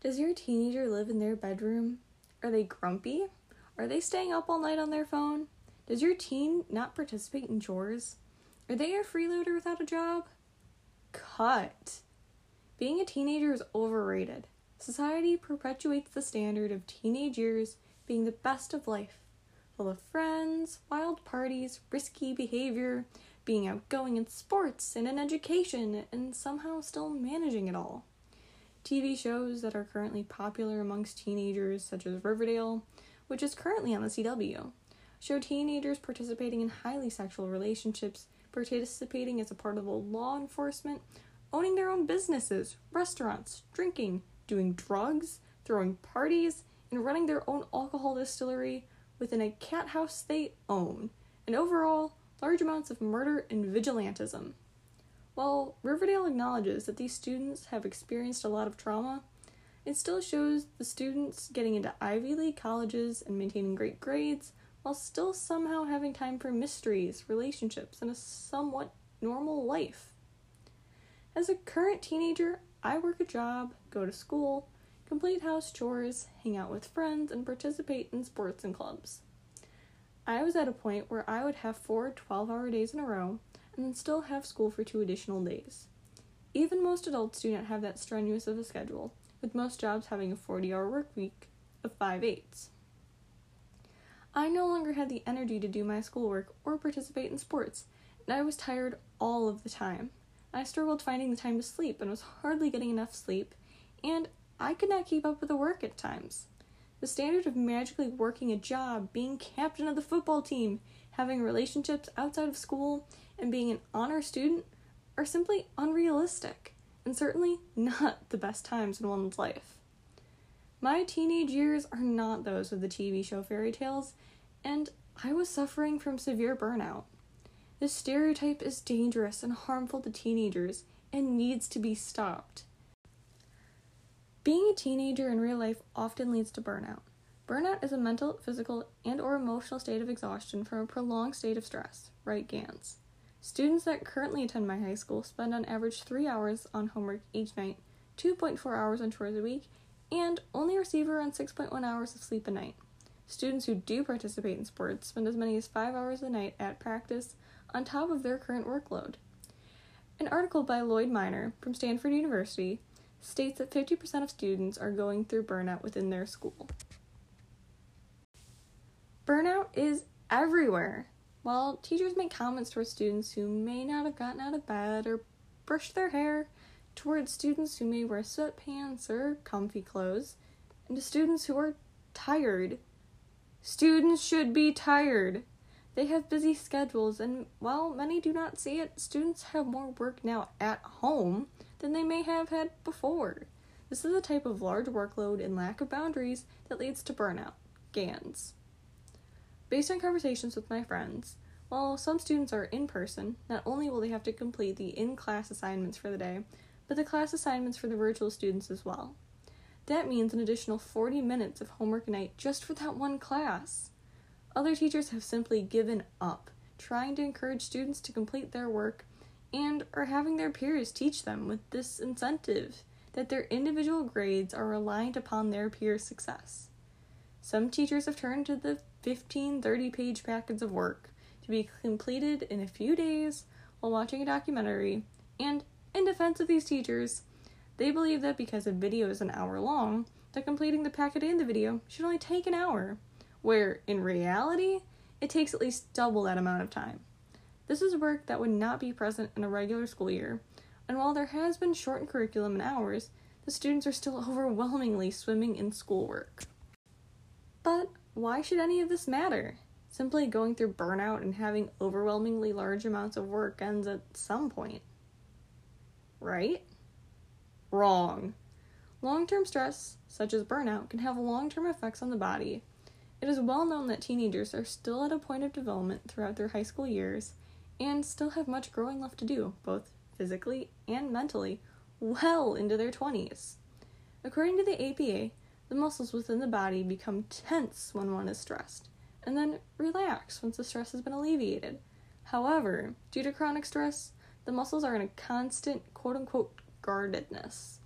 Does your teenager live in their bedroom? Are they grumpy? Are they staying up all night on their phone? Does your teen not participate in chores? Are they a freeloader without a job? Cut. Being a teenager is overrated. Society perpetuates the standard of teenage years being the best of life, full of friends, wild parties, risky behavior, being outgoing in sports and in education, and somehow still managing it all. TV shows that are currently popular amongst teenagers, such as Riverdale, which is currently on the CW, show teenagers participating in highly sexual relationships, participating as a part of law enforcement, owning their own businesses, restaurants, drinking, doing drugs, throwing parties, and running their own alcohol distillery within a cat house they own, and overall, large amounts of murder and vigilantism. While Riverdale acknowledges that these students have experienced a lot of trauma, it still shows the students getting into Ivy League colleges and maintaining great grades while still somehow having time for mysteries, relationships, and a somewhat normal life. As a current teenager, I work a job, go to school, complete house chores, hang out with friends, and participate in sports and clubs. I was at a point where I would have four 12 hour days in a row and still have school for two additional days. Even most adults do not have that strenuous of a schedule, with most jobs having a 40 hour work week of 5 eighths. I no longer had the energy to do my schoolwork or participate in sports, and I was tired all of the time. I struggled finding the time to sleep and was hardly getting enough sleep, and I could not keep up with the work at times. The standard of magically working a job, being captain of the football team, having relationships outside of school, and being an honor student are simply unrealistic, and certainly not the best times in one's life. My teenage years are not those of the TV show fairy tales, and I was suffering from severe burnout. This stereotype is dangerous and harmful to teenagers and needs to be stopped. Being a teenager in real life often leads to burnout. Burnout is a mental, physical, and or emotional state of exhaustion from a prolonged state of stress, right Gans. Students that currently attend my high school spend on average 3 hours on homework each night, 2.4 hours on chores a week, and only receive around 6.1 hours of sleep a night. Students who do participate in sports spend as many as 5 hours a night at practice on top of their current workload. An article by Lloyd Minor from Stanford University states that 50% of students are going through burnout within their school. Burnout is everywhere. While teachers make comments towards students who may not have gotten out of bed or brushed their hair, towards students who may wear sweatpants or comfy clothes, and to students who are tired. Students should be tired. They have busy schedules, and while many do not see it, students have more work now at home than they may have had before. This is a type of large workload and lack of boundaries that leads to burnout. GANS. Based on conversations with my friends, while some students are in person, not only will they have to complete the in class assignments for the day, but the class assignments for the virtual students as well. That means an additional 40 minutes of homework a night just for that one class. Other teachers have simply given up, trying to encourage students to complete their work and are having their peers teach them with this incentive that their individual grades are reliant upon their peers' success. Some teachers have turned to the 15 30 page packets of work to be completed in a few days while watching a documentary, and in defense of these teachers, they believe that because a video is an hour long, that completing the packet and the video should only take an hour, where in reality, it takes at least double that amount of time. This is work that would not be present in a regular school year, and while there has been shortened curriculum and hours, the students are still overwhelmingly swimming in schoolwork. But why should any of this matter? Simply going through burnout and having overwhelmingly large amounts of work ends at some point. Right? Wrong. Long term stress, such as burnout, can have long term effects on the body. It is well known that teenagers are still at a point of development throughout their high school years and still have much growing left to do, both physically and mentally, well into their 20s. According to the APA, the muscles within the body become tense when one is stressed, and then relax once the stress has been alleviated. However, due to chronic stress, the muscles are in a constant quote unquote guardedness.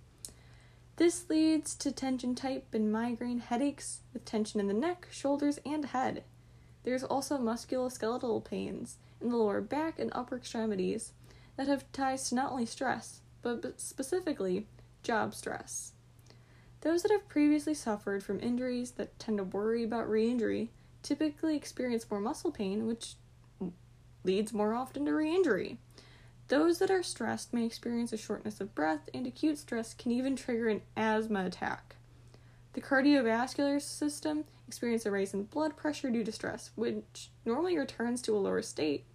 This leads to tension type and migraine headaches with tension in the neck, shoulders, and head. There's also musculoskeletal pains in the lower back and upper extremities that have ties to not only stress, but specifically job stress. Those that have previously suffered from injuries that tend to worry about re injury typically experience more muscle pain, which leads more often to re injury. Those that are stressed may experience a shortness of breath, and acute stress can even trigger an asthma attack. The cardiovascular system experiences a rise in blood pressure due to stress, which normally returns to a lower state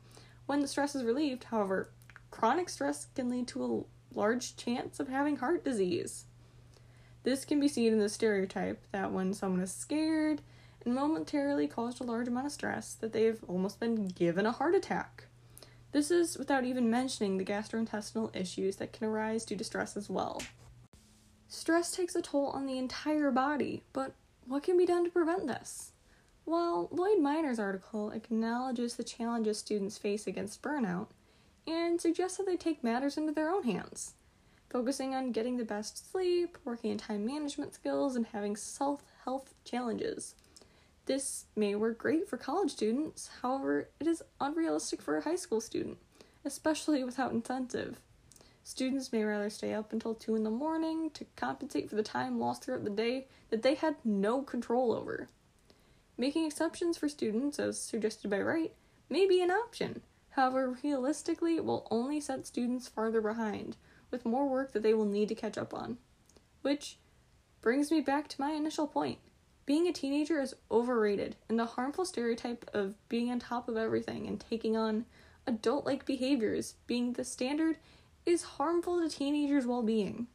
when the stress is relieved. However, chronic stress can lead to a large chance of having heart disease. This can be seen in the stereotype that when someone is scared and momentarily caused a large amount of stress, that they've almost been given a heart attack. This is without even mentioning the gastrointestinal issues that can arise due to stress as well. Stress takes a toll on the entire body, but what can be done to prevent this? Well, Lloyd Minor's article acknowledges the challenges students face against burnout and suggests that they take matters into their own hands, focusing on getting the best sleep, working on time management skills, and having self health challenges. This may work great for college students, however, it is unrealistic for a high school student, especially without incentive. Students may rather stay up until 2 in the morning to compensate for the time lost throughout the day that they had no control over. Making exceptions for students, as suggested by Wright, may be an option. However, realistically, it will only set students farther behind, with more work that they will need to catch up on. Which brings me back to my initial point. Being a teenager is overrated, and the harmful stereotype of being on top of everything and taking on adult like behaviors being the standard is harmful to teenagers' well being.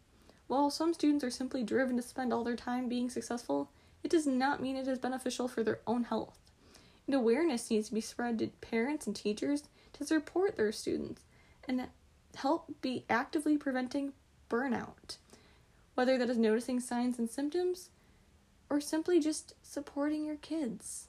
While some students are simply driven to spend all their time being successful, it does not mean it is beneficial for their own health. And awareness needs to be spread to parents and teachers to support their students and help be actively preventing burnout. Whether that is noticing signs and symptoms or simply just supporting your kids.